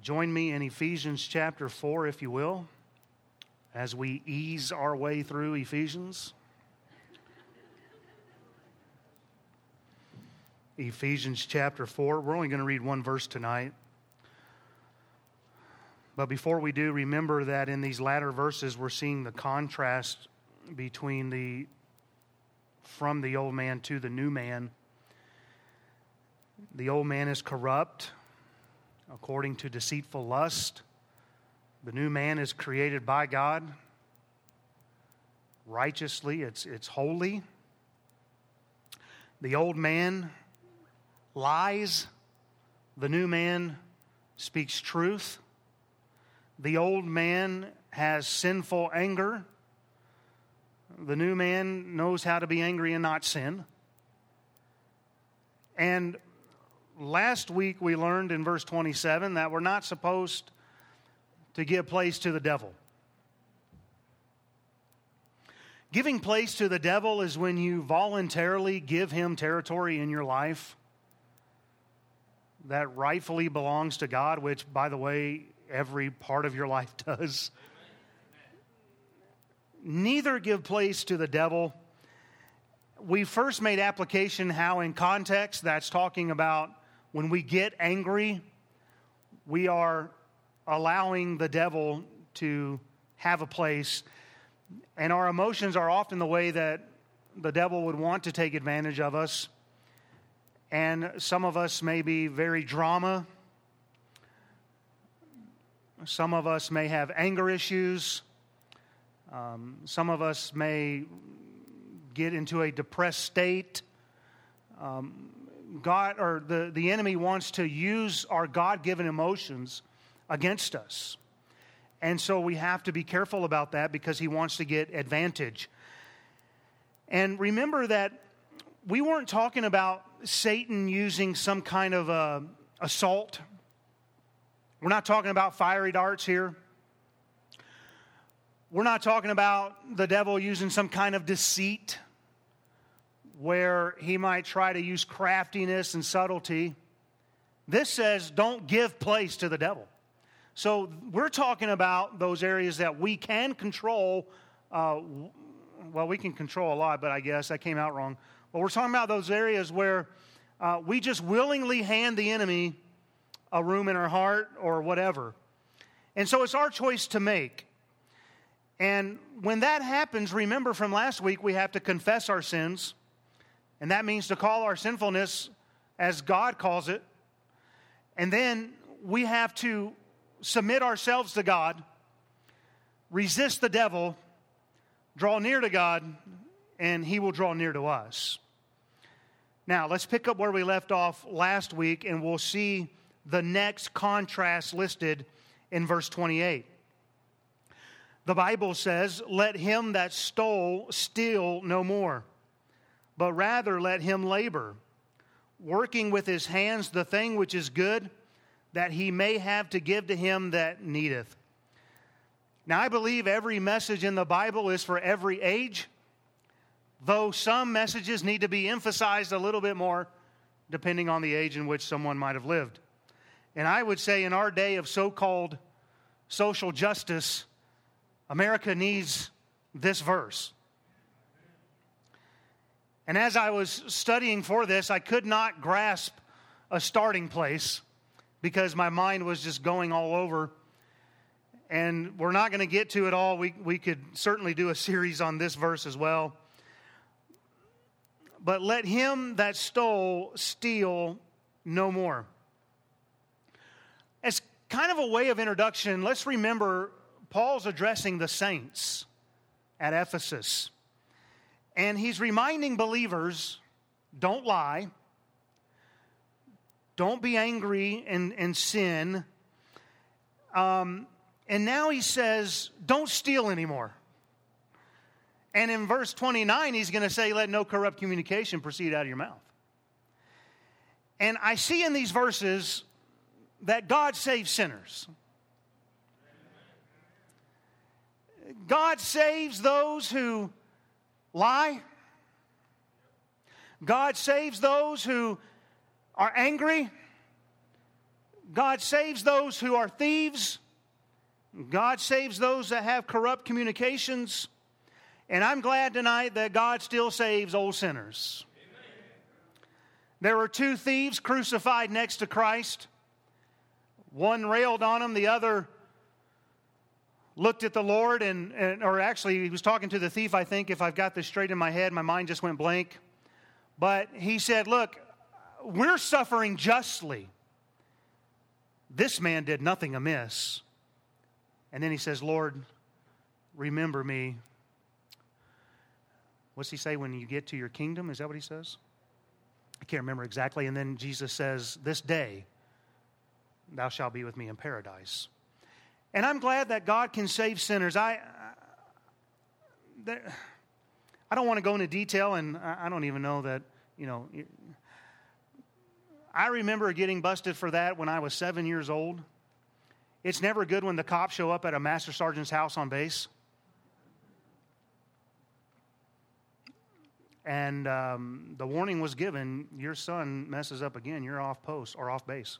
Join me in Ephesians chapter 4, if you will, as we ease our way through Ephesians. Ephesians chapter 4. We're only going to read one verse tonight. But before we do, remember that in these latter verses, we're seeing the contrast between the from the old man to the new man. The old man is corrupt according to deceitful lust. The new man is created by God righteously, it's, it's holy. The old man lies, the new man speaks truth. The old man has sinful anger. The new man knows how to be angry and not sin. And last week we learned in verse 27 that we're not supposed to give place to the devil. Giving place to the devil is when you voluntarily give him territory in your life that rightfully belongs to God, which, by the way, every part of your life does. Neither give place to the devil. We first made application how, in context, that's talking about when we get angry, we are allowing the devil to have a place. And our emotions are often the way that the devil would want to take advantage of us. And some of us may be very drama. Some of us may have anger issues. Um, some of us may get into a depressed state. Um, God or the, the enemy wants to use our God given emotions against us. And so we have to be careful about that because he wants to get advantage. And remember that we weren't talking about Satan using some kind of uh, assault. We're not talking about fiery darts here. We're not talking about the devil using some kind of deceit where he might try to use craftiness and subtlety. This says don't give place to the devil. So we're talking about those areas that we can control. Uh, well, we can control a lot, but I guess that came out wrong. But we're talking about those areas where uh, we just willingly hand the enemy a room in our heart or whatever. And so it's our choice to make. And when that happens, remember from last week, we have to confess our sins. And that means to call our sinfulness as God calls it. And then we have to submit ourselves to God, resist the devil, draw near to God, and he will draw near to us. Now, let's pick up where we left off last week, and we'll see the next contrast listed in verse 28. The Bible says, Let him that stole steal no more, but rather let him labor, working with his hands the thing which is good, that he may have to give to him that needeth. Now, I believe every message in the Bible is for every age though some messages need to be emphasized a little bit more depending on the age in which someone might have lived. And I would say in our day of so called social justice, America needs this verse. And as I was studying for this, I could not grasp a starting place because my mind was just going all over. And we're not going to get to it all. We, we could certainly do a series on this verse as well but let him that stole steal no more. As kind of a way of introduction, let's remember Paul's addressing the saints at Ephesus. And he's reminding believers don't lie, don't be angry and, and sin. Um, and now he says, don't steal anymore. And in verse 29, he's going to say, Let no corrupt communication proceed out of your mouth. And I see in these verses that God saves sinners. God saves those who lie. God saves those who are angry. God saves those who are thieves. God saves those that have corrupt communications. And I'm glad tonight that God still saves old sinners. There were two thieves crucified next to Christ. One railed on him, the other looked at the Lord, and, and, or actually, he was talking to the thief, I think, if I've got this straight in my head. My mind just went blank. But he said, Look, we're suffering justly. This man did nothing amiss. And then he says, Lord, remember me. What's he say when you get to your kingdom? Is that what he says? I can't remember exactly. And then Jesus says, This day thou shalt be with me in paradise. And I'm glad that God can save sinners. I, I don't want to go into detail, and I don't even know that, you know. I remember getting busted for that when I was seven years old. It's never good when the cops show up at a master sergeant's house on base. And um, the warning was given your son messes up again, you're off post or off base.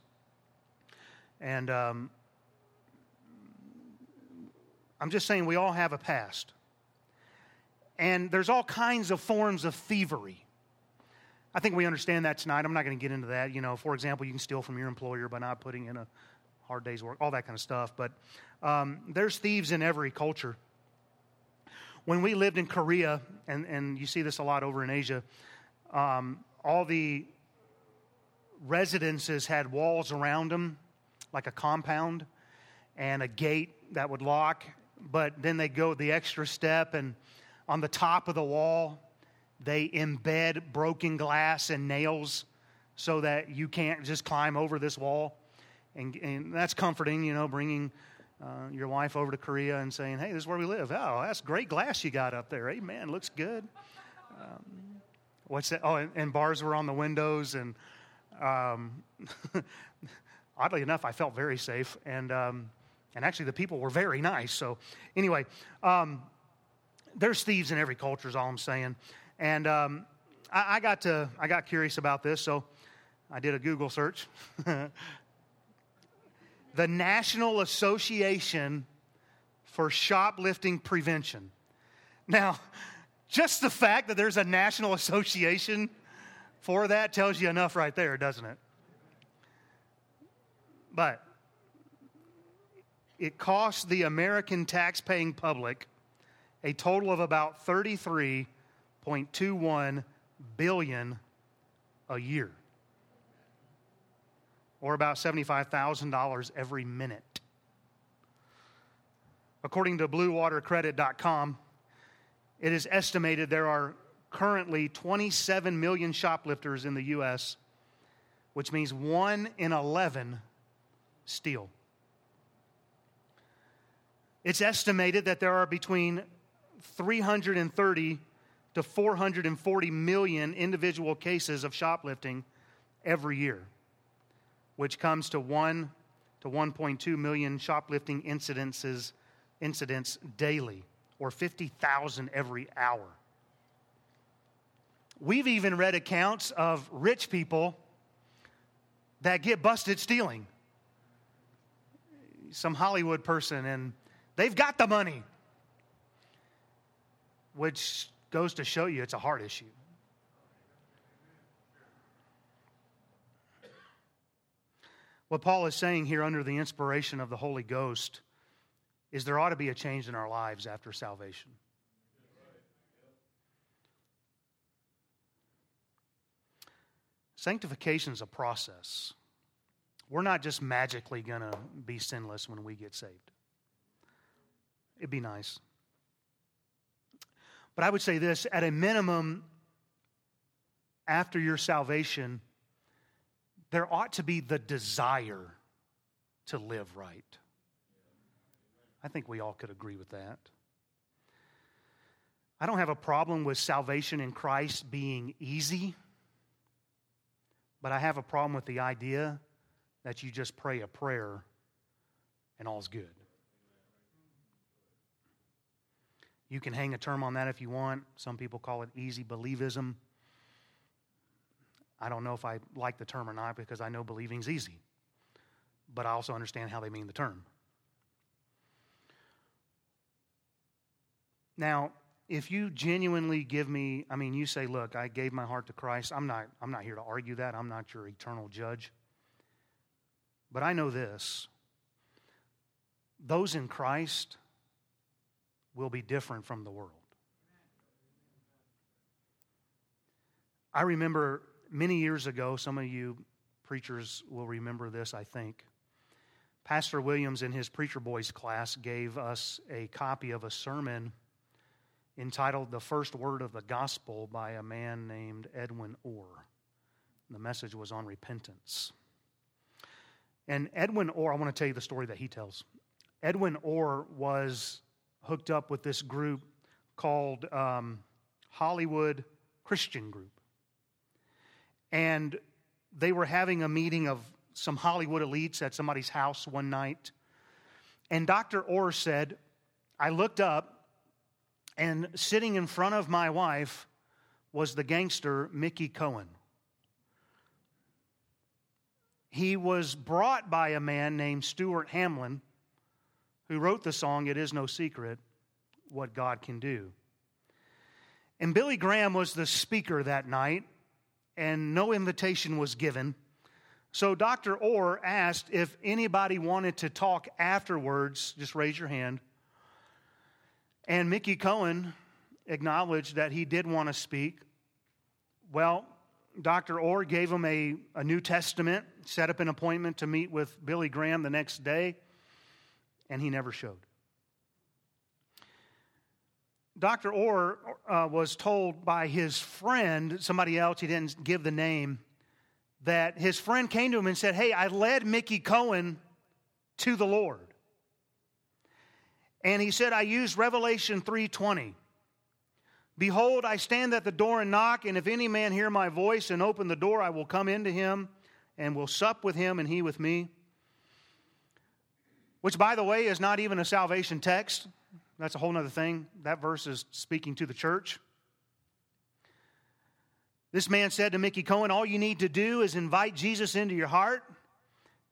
And um, I'm just saying we all have a past. And there's all kinds of forms of thievery. I think we understand that tonight. I'm not going to get into that. You know, for example, you can steal from your employer by not putting in a hard day's work, all that kind of stuff. But um, there's thieves in every culture. When we lived in Korea, and, and you see this a lot over in Asia, um, all the residences had walls around them, like a compound, and a gate that would lock. But then they go the extra step, and on the top of the wall, they embed broken glass and nails so that you can't just climb over this wall. And, and that's comforting, you know, bringing uh, your wife over to Korea and saying, hey, this is where we live. Oh, that's great glass you got up there. Amen. Looks good. Um, what's that? Oh, and, and, bars were on the windows. And um, oddly enough, I felt very safe. And, um, and actually, the people were very nice. So, anyway, um, there's thieves in every culture, is all I'm saying. And um, I, I, got to, I got curious about this, so I did a Google search. the National Association for Shoplifting Prevention. Now, just the fact that there's a national association for that tells you enough right there, doesn't it? But it costs the American tax-paying public a total of about 33 0.21 billion a year or about $75,000 every minute. According to bluewatercredit.com, it is estimated there are currently 27 million shoplifters in the U.S., which means one in 11 steal. It's estimated that there are between 330 to 440 million individual cases of shoplifting every year, which comes to 1 to 1.2 million shoplifting incidences, incidents daily, or 50,000 every hour. We've even read accounts of rich people that get busted stealing. Some Hollywood person, and they've got the money which goes to show you it's a heart issue. What Paul is saying here under the inspiration of the Holy Ghost is there ought to be a change in our lives after salvation. Sanctification is a process. We're not just magically going to be sinless when we get saved. It'd be nice. But I would say this at a minimum, after your salvation, there ought to be the desire to live right. I think we all could agree with that. I don't have a problem with salvation in Christ being easy, but I have a problem with the idea that you just pray a prayer and all's good. You can hang a term on that if you want. Some people call it easy believism. I don't know if I like the term or not because I know believing's easy. but I also understand how they mean the term. Now, if you genuinely give me, I mean, you say, look, I gave my heart to Christ. I'm not, I'm not here to argue that. I'm not your eternal judge. But I know this those in Christ will be different from the world. I remember many years ago, some of you preachers will remember this, I think. Pastor Williams, in his Preacher Boys class, gave us a copy of a sermon entitled The First Word of the Gospel by a man named Edwin Orr. The message was on repentance. And Edwin Orr, I want to tell you the story that he tells. Edwin Orr was hooked up with this group called um, Hollywood Christian Group. And they were having a meeting of some Hollywood elites at somebody's house one night. And Dr. Orr said, I looked up, and sitting in front of my wife was the gangster Mickey Cohen. He was brought by a man named Stuart Hamblen, who wrote the song, It Is No Secret What God Can Do. And Billy Graham was the speaker that night, and no invitation was given. So Dr. Orr asked if anybody wanted to talk afterwards, just raise your hand. And Mickey Cohen acknowledged that he did want to speak. Well, Dr. Orr gave him a, a New Testament, set up an appointment to meet with Billy Graham the next day, and he never showed. Dr. Orr uh, was told by his friend, somebody else, he didn't give the name, that his friend came to him and said, Hey, I led Mickey Cohen to the Lord. And he said, I used Revelation 3:20. Behold, I stand at the door and knock, and if any man hear my voice and open the door, I will come into him and will sup with him and he with me. Which, by the way, is not even a salvation text. That's a whole other thing. That verse is speaking to the church. This man said to Mickey Cohen, All you need to do is invite Jesus into your heart.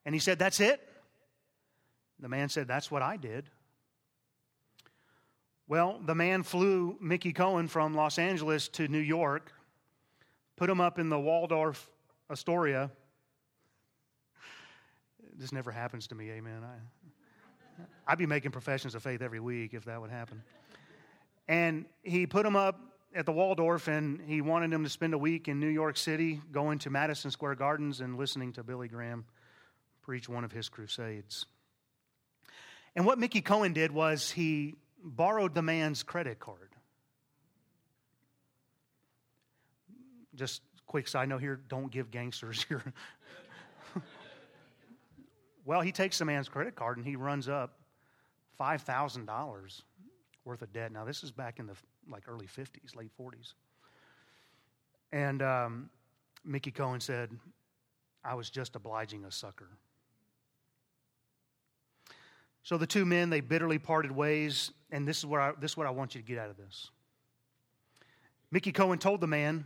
And he said, That's it? The man said, That's what I did. Well, the man flew Mickey Cohen from Los Angeles to New York, put him up in the Waldorf Astoria. This never happens to me, amen. I, I'd be making professions of faith every week if that would happen. And he put him up at the Waldorf, and he wanted him to spend a week in New York City, going to Madison Square Gardens and listening to Billy Graham preach one of his crusades. And what Mickey Cohen did was he borrowed the man's credit card. Just quick side note here don't give gangsters your. Well, he takes the man's credit card and he runs up $5,000 worth of debt. Now, this is back in the like early 50s, late 40s. And um, Mickey Cohen said, I was just obliging a sucker. So the two men, they bitterly parted ways, and this is, what I, this is what I want you to get out of this. Mickey Cohen told the man,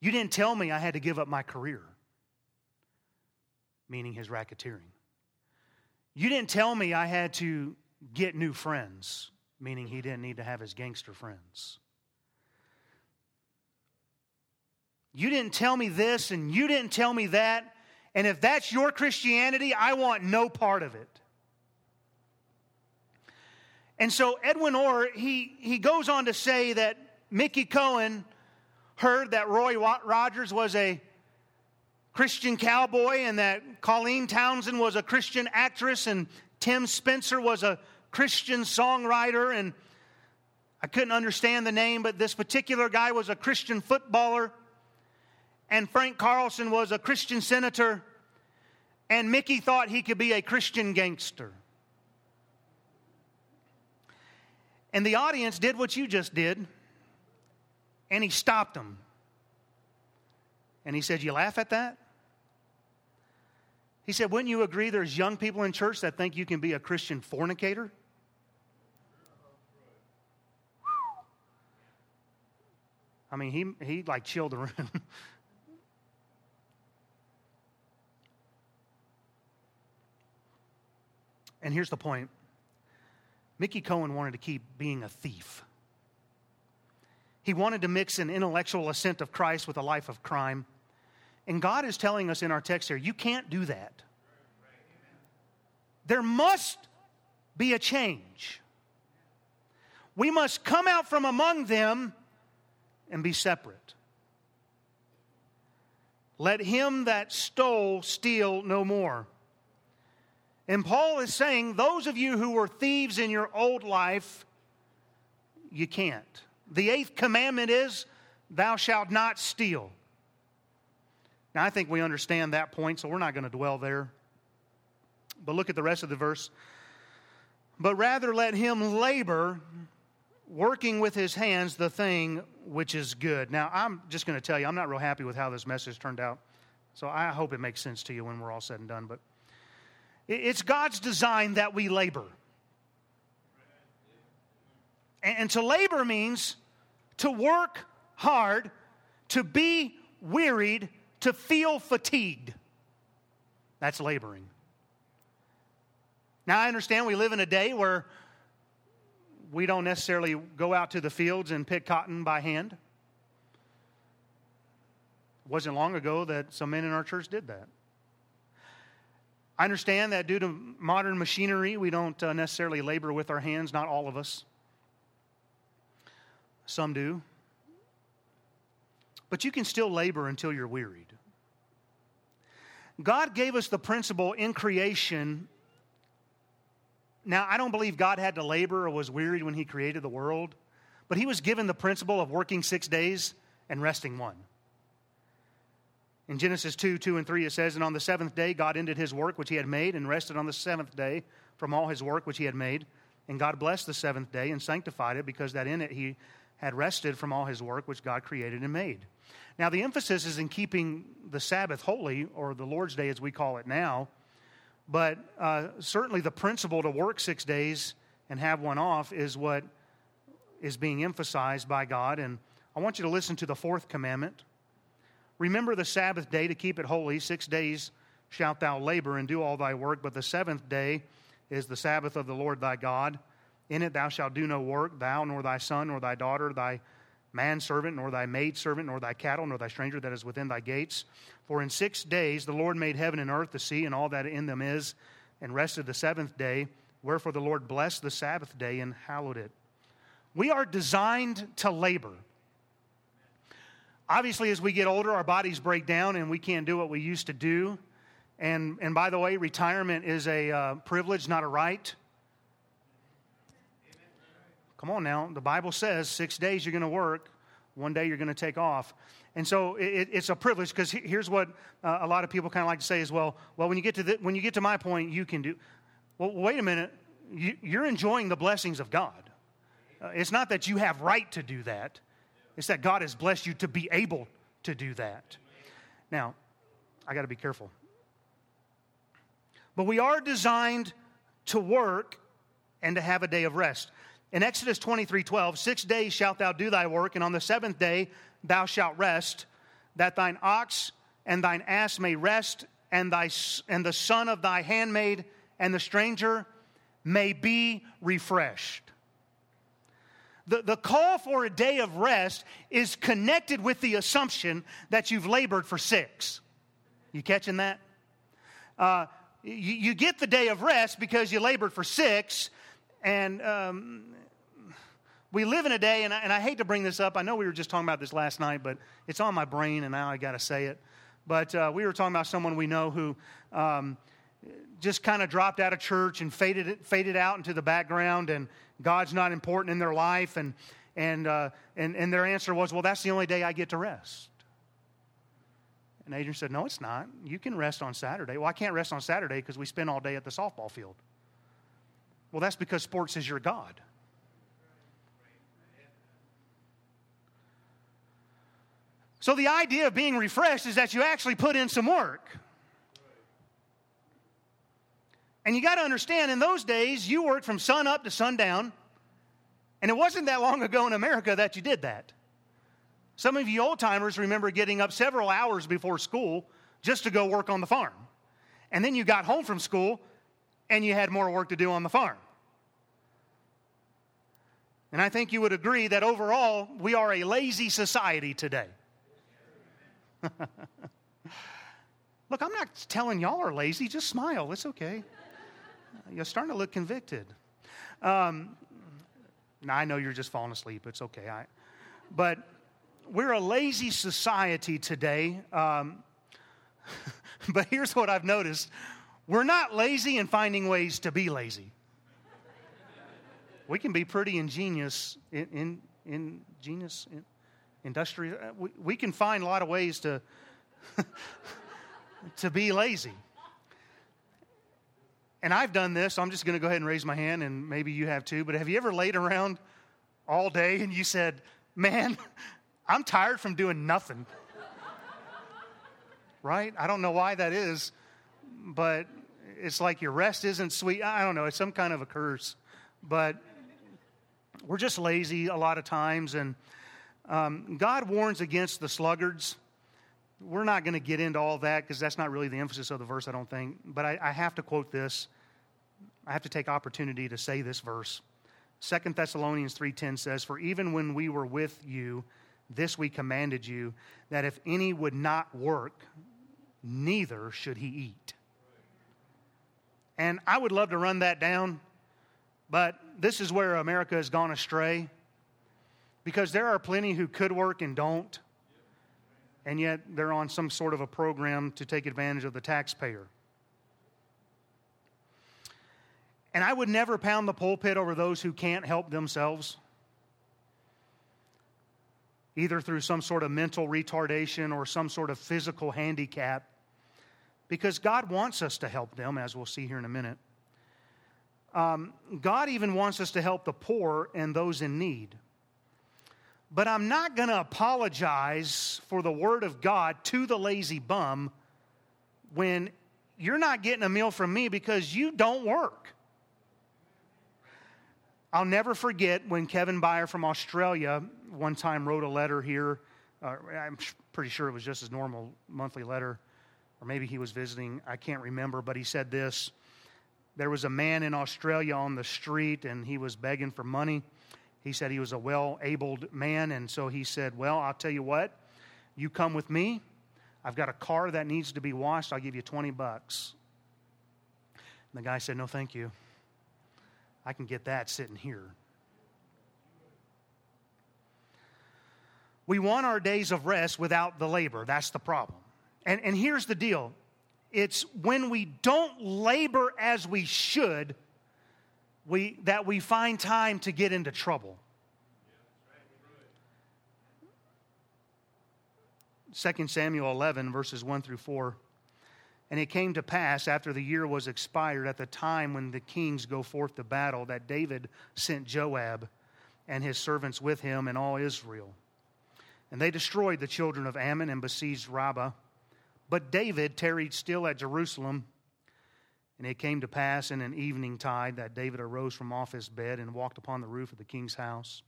You didn't tell me I had to give up my career, meaning his racketeering. You didn't tell me I had to get new friends, meaning he didn't need to have his gangster friends. You didn't tell me this, and you didn't tell me that. And if that's your Christianity, I want no part of it. And so Edwin Orr, he, he goes on to say that Mickey Cohen heard that Roy Rogers was a Christian cowboy and that Colleen Townsend was a Christian actress and Tim Spencer was a Christian songwriter. And I couldn't understand the name, but this particular guy was a Christian footballer. And Frank Carlson was a Christian senator. And Mickey thought he could be a Christian gangster. And the audience did what you just did, and he stopped them. And he said, You laugh at that? He said, Wouldn't you agree there's young people in church that think you can be a Christian fornicator? I mean, he, he like chilled the room. And here's the point Mickey Cohen wanted to keep being a thief. He wanted to mix an intellectual assent of Christ with a life of crime. And God is telling us in our text here, you can't do that. There must be a change. We must come out from among them and be separate. Let him that stole steal no more. And Paul is saying, those of you who were thieves in your old life, you can't. The eighth commandment is, Thou shalt not steal. Now, I think we understand that point, so we're not going to dwell there. But look at the rest of the verse. But rather let him labor, working with his hands the thing which is good. Now, I'm just going to tell you, I'm not real happy with how this message turned out. So I hope it makes sense to you when we're all said and done. But it's God's design that we labor. And to labor means to work hard, to be wearied, to feel fatigued. That's laboring. Now, I understand we live in a day where we don't necessarily go out to the fields and pick cotton by hand. It wasn't long ago that some men in our church did that. I understand that due to modern machinery, we don't uh, necessarily labor with our hands, not all of us. Some do. But you can still labor until you're wearied. God gave us the principle in creation. Now, I don't believe God had to labor or was wearied when He created the world, but He was given the principle of working six days and resting one. In Genesis 2 2 and 3, it says, And on the seventh day, God ended His work which He had made and rested on the seventh day from all His work which He had made. And God blessed the seventh day and sanctified it because that in it He had rested from all His work which God created and made. Now, the emphasis is in keeping the Sabbath holy, or the Lord's Day as we call it now. But uh, certainly the principle to work six days and have one off is what is being emphasized by God. And I want you to listen to the fourth commandment. Remember the Sabbath day to keep it holy. Six days shalt thou labor and do all thy work, but the seventh day is the Sabbath of the Lord thy God. In it thou shalt do no work, thou, nor thy son, nor thy daughter, thy manservant, nor thy maidservant, nor thy cattle, nor thy stranger that is within thy gates. For in six days the Lord made heaven and earth, the sea, and all that in them is, and rested the seventh day. Wherefore the Lord blessed the Sabbath day and hallowed it. We are designed to labor. Obviously, as we get older, our bodies break down and we can't do what we used to do. And, and by the way, retirement is a uh, privilege, not a right. Come on now. The Bible says six days you're going to work, one day you're going to take off. And so it, it's a privilege because here's what uh, a lot of people kind of like to say as well. Well, when you get to the, when you get to my point, you can do. Well, wait a minute. You, are enjoying the blessings of God. Uh, it's not that you have right to do that. It's that God has blessed you to be able to do that. Now, I got to be careful. But we are designed to work and to have a day of rest. In Exodus 23 12, six days shalt thou do thy work, and on the seventh day thou shalt rest, that thine ox and thine ass may rest, and, thy, and the son of thy handmaid and the stranger may be refreshed. The, the call for a day of rest is connected with the assumption that you've labored for six. You catching that? Uh, you, you, get the day of rest because you labored for six, and um, we live in a day, and I, and I hate to bring this up. I know we were just talking about this last night, but it's on my brain, and now I got to say it. But uh, we were talking about someone we know who um, just kind of dropped out of church and faded, faded out into the background, and God's not important in their life. And, and, uh, and, and their answer was, Well, that's the only day I get to rest. And Adrian said, No, it's not. You can rest on Saturday. Well, I can't rest on Saturday because we spend all day at the softball field. Well, that's because sports is your God. So the idea of being refreshed is that you actually put in some work. And you got to understand, in those days, you worked from sun up to sundown. And it wasn't that long ago in America that you did that. Some of you old timers remember getting up several hours before school just to go work on the farm. And then you got home from school and you had more work to do on the farm. And I think you would agree that overall, we are a lazy society today. Look, I'm not telling y'all are lazy, just smile. It's okay. You're starting to look convicted. Um, now, I know you're just falling asleep. It's okay. I, but we're a lazy society today. Um, but here's what I've noticed we're not lazy in finding ways to be lazy. We can be pretty ingenious, in, in, ingenious, in, industrial. Uh, we, we can find a lot of ways to, to be lazy. And I've done this, so I'm just going to go ahead and raise my hand, and maybe you have too. But have you ever laid around all day and you said, Man, I'm tired from doing nothing? right? I don't know why that is, but it's like your rest isn't sweet. I don't know, it's some kind of a curse. But we're just lazy a lot of times, and um, God warns against the sluggards. We're not going to get into all that because that's not really the emphasis of the verse, I don't think. But I, I have to quote this. I have to take opportunity to say this verse. Second Thessalonians 3:10 says, "For even when we were with you, this we commanded you, that if any would not work, neither should he eat." And I would love to run that down, but this is where America has gone astray because there are plenty who could work and don't, and yet they're on some sort of a program to take advantage of the taxpayer. And I would never pound the pulpit over those who can't help themselves, either through some sort of mental retardation or some sort of physical handicap, because God wants us to help them, as we'll see here in a minute. Um, God even wants us to help the poor and those in need but I'm not going to apologize for the word of God to the lazy bum when you're not getting a meal from me because you don't work. I'll never forget when Kevin Byer from Australia one time wrote a letter here. Uh, I'm pretty sure it was just his normal monthly letter, or maybe he was visiting. I can't remember, but he said this. There was a man in Australia on the street, and he was begging for money he said he was a well abled man, and so he said, Well, I'll tell you what, you come with me. I've got a car that needs to be washed. I'll give you 20 bucks. And the guy said, No, thank you. I can get that sitting here. We want our days of rest without the labor. That's the problem. And, and here's the deal it's when we don't labor as we should we, that we find time to get into trouble. 2 Samuel 11, verses 1 through 4. And it came to pass after the year was expired, at the time when the kings go forth to battle, that David sent Joab and his servants with him and all Israel. And they destroyed the children of Ammon and besieged Rabbah. But David tarried still at Jerusalem and it came to pass in an evening tide that David arose from off his bed and walked upon the roof of the king's house.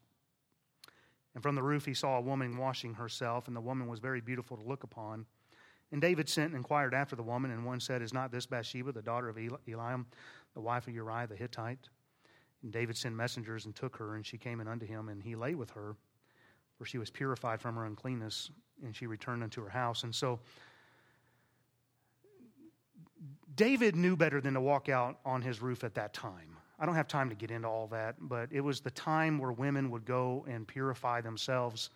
And from the roof he saw a woman washing herself, and the woman was very beautiful to look upon. And David sent and inquired after the woman, and one said, Is not this Bathsheba, the daughter of Eliam, the wife of Uriah the Hittite? And David sent messengers and took her, and she came in unto him, and he lay with her, for she was purified from her uncleanness, and she returned unto her house. And so David knew better than to walk out on his roof at that time. I don't have time to get into all that, but it was the time where women would go and purify themselves.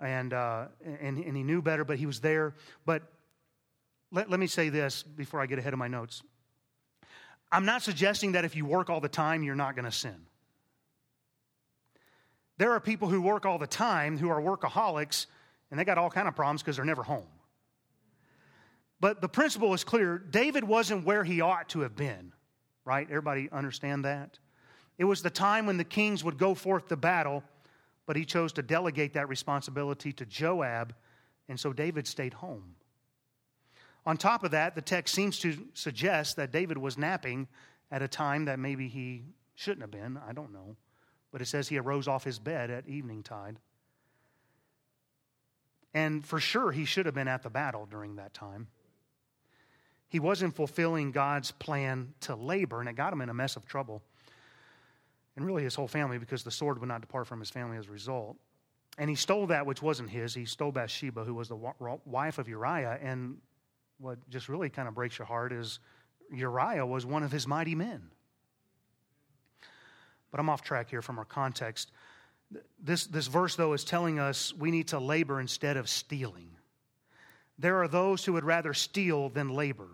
And, uh, and, and he knew better, but he was there. But let, let me say this before I get ahead of my notes. I'm not suggesting that if you work all the time, you're not going to sin. There are people who work all the time who are workaholics, and they got all kind of problems because they're never home. But the principle is clear. David wasn't where he ought to have been, right? Everybody understand that? It was the time when the kings would go forth to battle, but he chose to delegate that responsibility to Joab, and so David stayed home. On top of that, the text seems to suggest that David was napping at a time that maybe he shouldn't have been. I don't know. But it says he arose off his bed at evening tide. And for sure, he should have been at the battle during that time. He wasn't fulfilling God's plan to labor, and it got him in a mess of trouble. And really, his whole family, because the sword would not depart from his family as a result. And he stole that which wasn't his. He stole Bathsheba, who was the wife of Uriah. And what just really kind of breaks your heart is Uriah was one of his mighty men. But I'm off track here from our context. This, this verse, though, is telling us we need to labor instead of stealing. There are those who would rather steal than labor.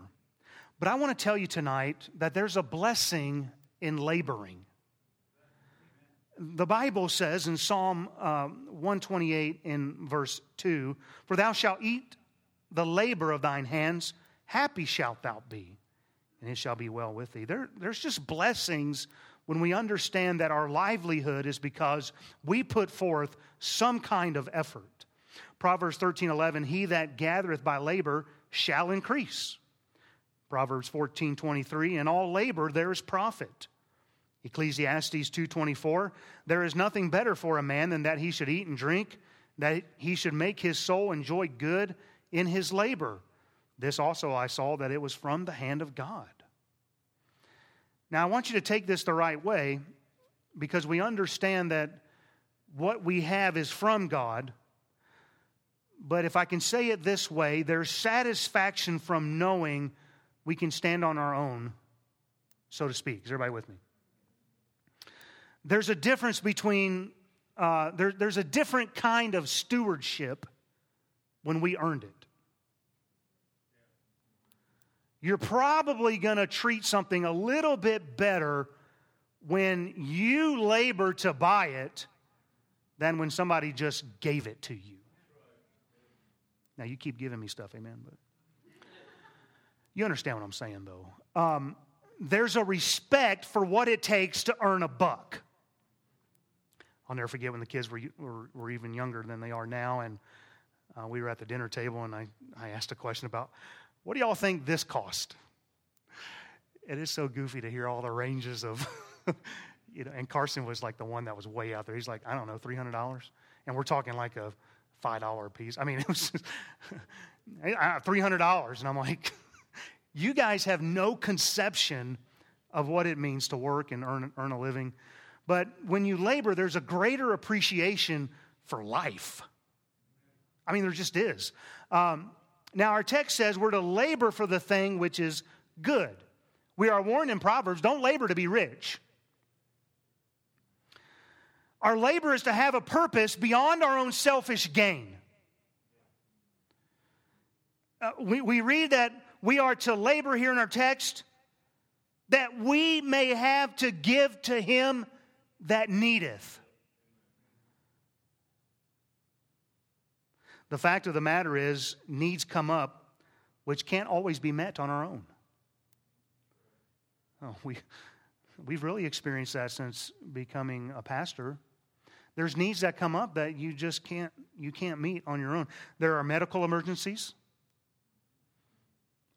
But I want to tell you tonight that there's a blessing in laboring. The Bible says in Psalm uh, 128 in verse 2 For thou shalt eat the labor of thine hands, happy shalt thou be, and it shall be well with thee. There, there's just blessings when we understand that our livelihood is because we put forth some kind of effort. Proverbs 13 11, he that gathereth by labor shall increase. Proverbs 14 23, in all labor there is profit. Ecclesiastes 2:24 There is nothing better for a man than that he should eat and drink that he should make his soul enjoy good in his labor this also I saw that it was from the hand of God now, I want you to take this the right way because we understand that what we have is from God. But if I can say it this way, there's satisfaction from knowing we can stand on our own, so to speak. Is everybody with me? There's a difference between, uh, there, there's a different kind of stewardship when we earned it you're probably going to treat something a little bit better when you labor to buy it than when somebody just gave it to you. Now, you keep giving me stuff, amen, but you understand what I'm saying, though. Um, there's a respect for what it takes to earn a buck. I'll never forget when the kids were, were, were even younger than they are now, and uh, we were at the dinner table, and I, I asked a question about what do y'all think this cost? It is so goofy to hear all the ranges of, you know, and Carson was like the one that was way out there. He's like, I don't know, $300? And we're talking like a $5 piece. I mean, it was $300. And I'm like, you guys have no conception of what it means to work and earn, earn a living. But when you labor, there's a greater appreciation for life. I mean, there just is. Um, now, our text says we're to labor for the thing which is good. We are warned in Proverbs don't labor to be rich. Our labor is to have a purpose beyond our own selfish gain. Uh, we, we read that we are to labor here in our text that we may have to give to him that needeth. The fact of the matter is, needs come up which can't always be met on our own. Oh, we, we've really experienced that since becoming a pastor. There's needs that come up that you just can't, you can't meet on your own. There are medical emergencies.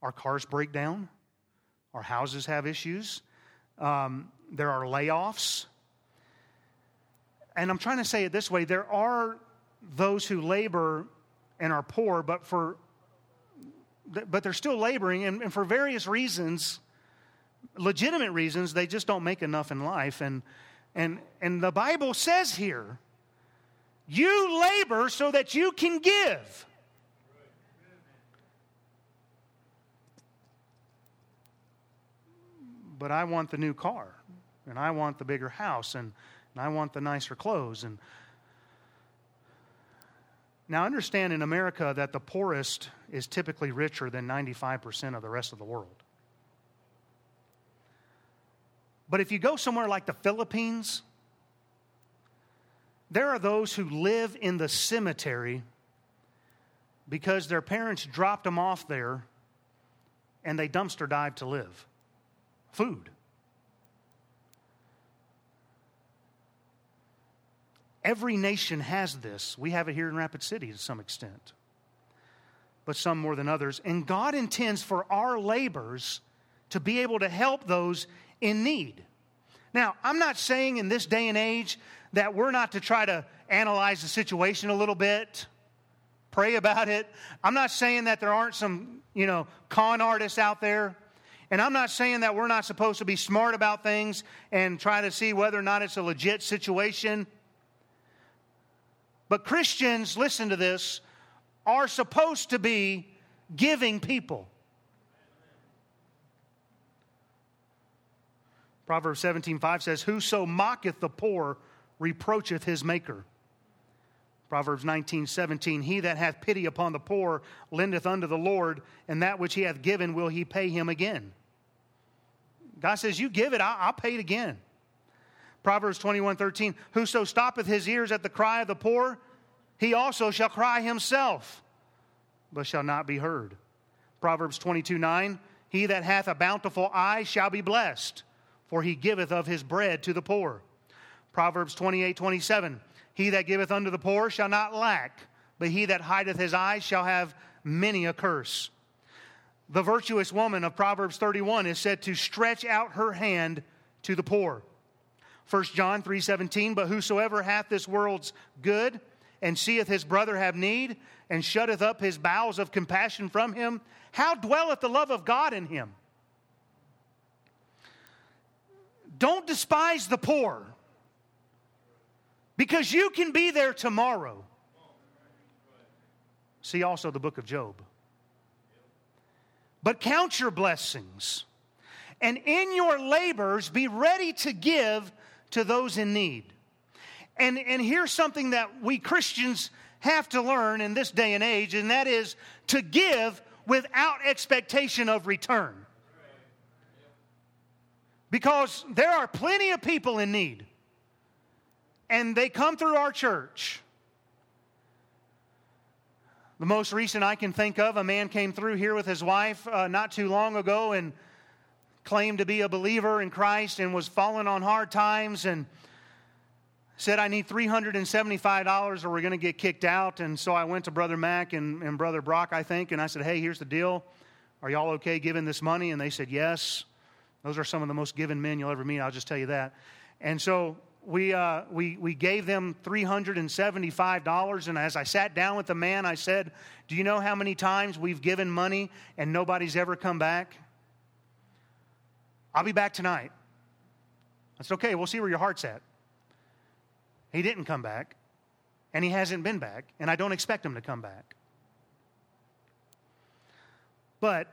Our cars break down. Our houses have issues. Um, there are layoffs. And I'm trying to say it this way there are those who labor and are poor, but for but they're still laboring, and, and for various reasons, legitimate reasons, they just don't make enough in life. And and and the Bible says here, you labor so that you can give. But I want the new car, and I want the bigger house, and, and I want the nicer clothes, and now, understand in America that the poorest is typically richer than 95% of the rest of the world. But if you go somewhere like the Philippines, there are those who live in the cemetery because their parents dropped them off there and they dumpster dive to live. Food. Every nation has this. We have it here in Rapid City to some extent, but some more than others. And God intends for our labors to be able to help those in need. Now, I'm not saying in this day and age that we're not to try to analyze the situation a little bit. Pray about it. I'm not saying that there aren't some, you know, con artists out there. And I'm not saying that we're not supposed to be smart about things and try to see whether or not it's a legit situation. But Christians, listen to this, are supposed to be giving people. Proverbs 17:5 says, Whoso mocketh the poor reproacheth his maker. Proverbs 19, 17, He that hath pity upon the poor lendeth unto the Lord, and that which he hath given will he pay him again. God says, You give it, I'll, I'll pay it again. Proverbs 21, 13, Whoso stoppeth his ears at the cry of the poor, he also shall cry himself, but shall not be heard. Proverbs 22, 9, He that hath a bountiful eye shall be blessed, for he giveth of his bread to the poor. Proverbs 28, 27, he that giveth unto the poor shall not lack, but he that hideth his eyes shall have many a curse. The virtuous woman of Proverbs 31 is said to stretch out her hand to the poor. 1 John 3:17 But whosoever hath this world's good and seeth his brother have need and shutteth up his bowels of compassion from him how dwelleth the love of God in him Don't despise the poor because you can be there tomorrow. See also the book of Job. But count your blessings, and in your labors be ready to give to those in need. And, and here's something that we Christians have to learn in this day and age, and that is to give without expectation of return. Because there are plenty of people in need and they come through our church. The most recent I can think of, a man came through here with his wife uh, not too long ago and claimed to be a believer in Christ and was falling on hard times and said, I need $375 or we're going to get kicked out. And so I went to Brother Mac and, and Brother Brock, I think, and I said, Hey, here's the deal. Are y'all okay giving this money? And they said, Yes. Those are some of the most given men you'll ever meet, I'll just tell you that. And so we, uh, we, we gave them $375. And as I sat down with the man, I said, Do you know how many times we've given money and nobody's ever come back? I'll be back tonight. I said, Okay, we'll see where your heart's at. He didn't come back, and he hasn't been back, and I don't expect him to come back. But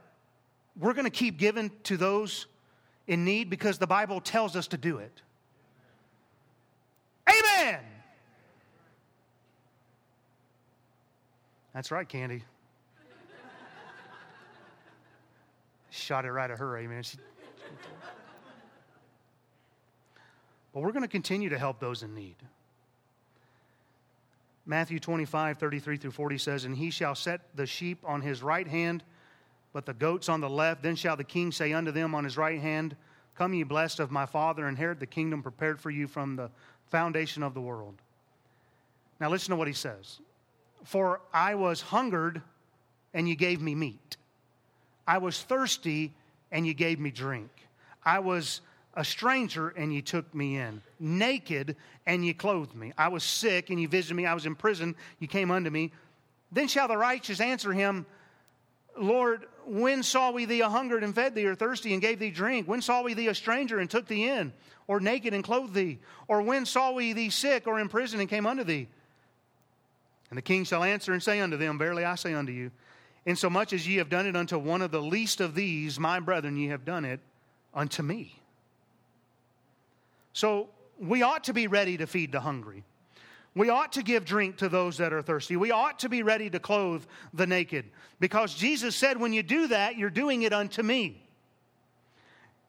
we're going to keep giving to those in need because the Bible tells us to do it. Amen. That's right, Candy. Shot it right at her, amen. She... but we're going to continue to help those in need. Matthew 25, 33 through 40 says, And he shall set the sheep on his right hand, but the goats on the left. Then shall the king say unto them on his right hand, Come ye blessed of my Father, inherit the kingdom prepared for you from the foundation of the world. Now, listen to what he says For I was hungered, and you gave me meat. I was thirsty, and you gave me drink. I was a stranger, and you took me in. Naked, and you clothed me. I was sick, and you visited me. I was in prison, you came unto me. Then shall the righteous answer him, Lord, when saw we thee a hungered and fed thee, or thirsty and gave thee drink? When saw we thee a stranger and took thee in? or naked and clothed thee? Or when saw we thee sick or in prison and came unto thee? And the king shall answer and say unto them, Verily I say unto you, insomuch as ye have done it unto one of the least of these, my brethren, ye have done it unto me. So we ought to be ready to feed the hungry. We ought to give drink to those that are thirsty. We ought to be ready to clothe the naked. Because Jesus said, when you do that, you're doing it unto me.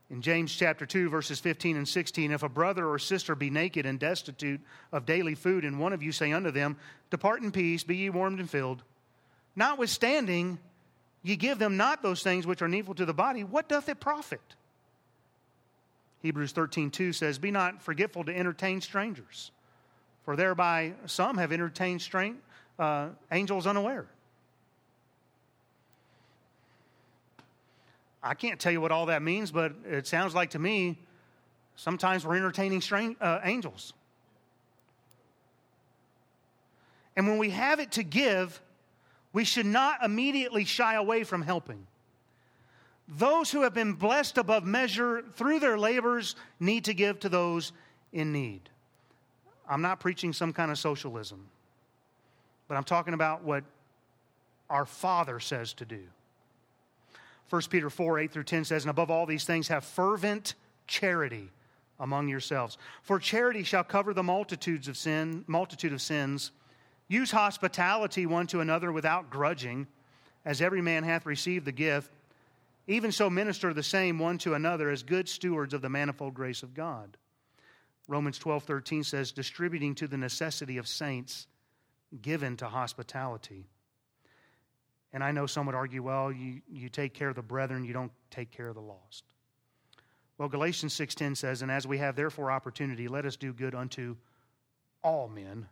In James chapter 2, verses 15 and 16, if a brother or sister be naked and destitute of daily food, and one of you say unto them, Depart in peace, be ye warmed and filled, notwithstanding, ye give them not those things which are needful to the body, what doth it profit? Hebrews 13, 2 says, Be not forgetful to entertain strangers, for thereby some have entertained strange, uh, angels unaware. I can't tell you what all that means, but it sounds like to me sometimes we're entertaining strange, uh, angels. And when we have it to give, we should not immediately shy away from helping. Those who have been blessed above measure through their labors need to give to those in need. I'm not preaching some kind of socialism, but I'm talking about what our Father says to do. 1 Peter 4 8 through 10 says, And above all these things, have fervent charity among yourselves. For charity shall cover the multitudes of sin, multitude of sins. Use hospitality one to another without grudging, as every man hath received the gift. Even so, minister the same one to another as good stewards of the manifold grace of God. Romans 12 13 says, distributing to the necessity of saints, given to hospitality. And I know some would argue, well, you, you take care of the brethren, you don't take care of the lost. Well, Galatians 6:10 says, "And as we have therefore opportunity, let us do good unto all men,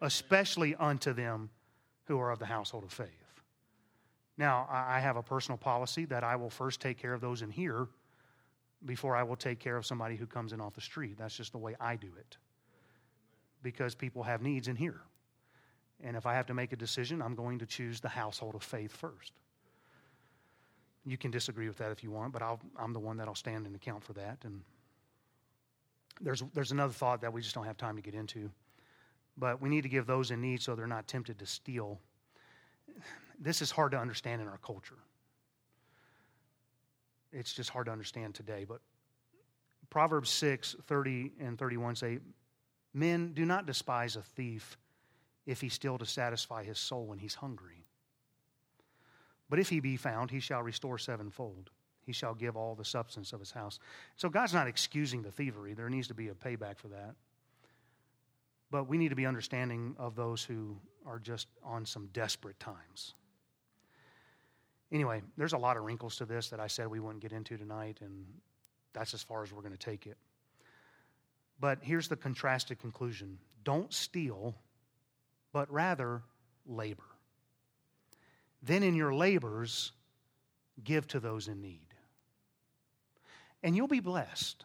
especially unto them who are of the household of faith." Now, I have a personal policy that I will first take care of those in here before I will take care of somebody who comes in off the street. That's just the way I do it. Because people have needs in here. And if I have to make a decision, I'm going to choose the household of faith first. You can disagree with that if you want, but i am the one that'll stand and account for that. And there's, there's another thought that we just don't have time to get into. But we need to give those in need so they're not tempted to steal. This is hard to understand in our culture. It's just hard to understand today. But Proverbs 6 30 and 31 say, Men, do not despise a thief if he steal to satisfy his soul when he's hungry. But if he be found, he shall restore sevenfold. He shall give all the substance of his house. So God's not excusing the thievery. There needs to be a payback for that. But we need to be understanding of those who are just on some desperate times. Anyway, there's a lot of wrinkles to this that I said we wouldn't get into tonight, and that's as far as we're going to take it. But here's the contrasted conclusion don't steal, but rather labor. Then in your labors, give to those in need. And you'll be blessed.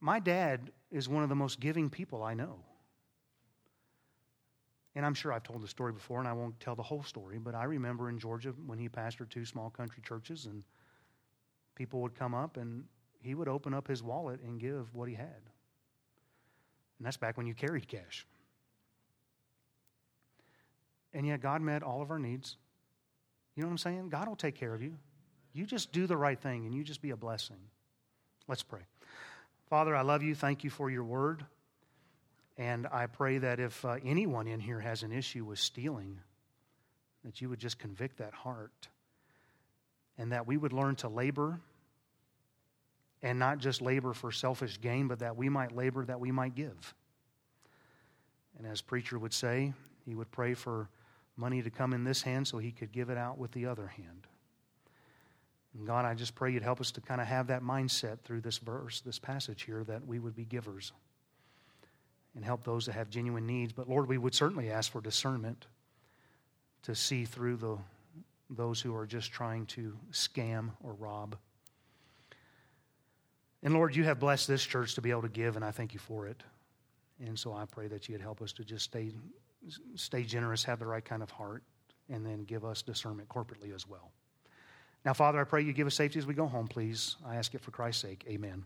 My dad is one of the most giving people I know. And I'm sure I've told the story before, and I won't tell the whole story, but I remember in Georgia when he pastored two small country churches, and people would come up and he would open up his wallet and give what he had. And that's back when you carried cash. And yet, God met all of our needs. You know what I'm saying? God will take care of you. You just do the right thing and you just be a blessing. Let's pray. Father, I love you. Thank you for your word. And I pray that if uh, anyone in here has an issue with stealing, that you would just convict that heart. And that we would learn to labor and not just labor for selfish gain, but that we might labor that we might give. And as preacher would say, he would pray for money to come in this hand so he could give it out with the other hand. And God, I just pray you'd help us to kind of have that mindset through this verse, this passage here, that we would be givers and help those that have genuine needs. But Lord, we would certainly ask for discernment to see through the, those who are just trying to scam or rob. And Lord, you have blessed this church to be able to give, and I thank you for it. And so I pray that you'd help us to just stay stay generous, have the right kind of heart, and then give us discernment corporately as well. Now, Father, I pray you give us safety as we go home, please. I ask it for Christ's sake. Amen.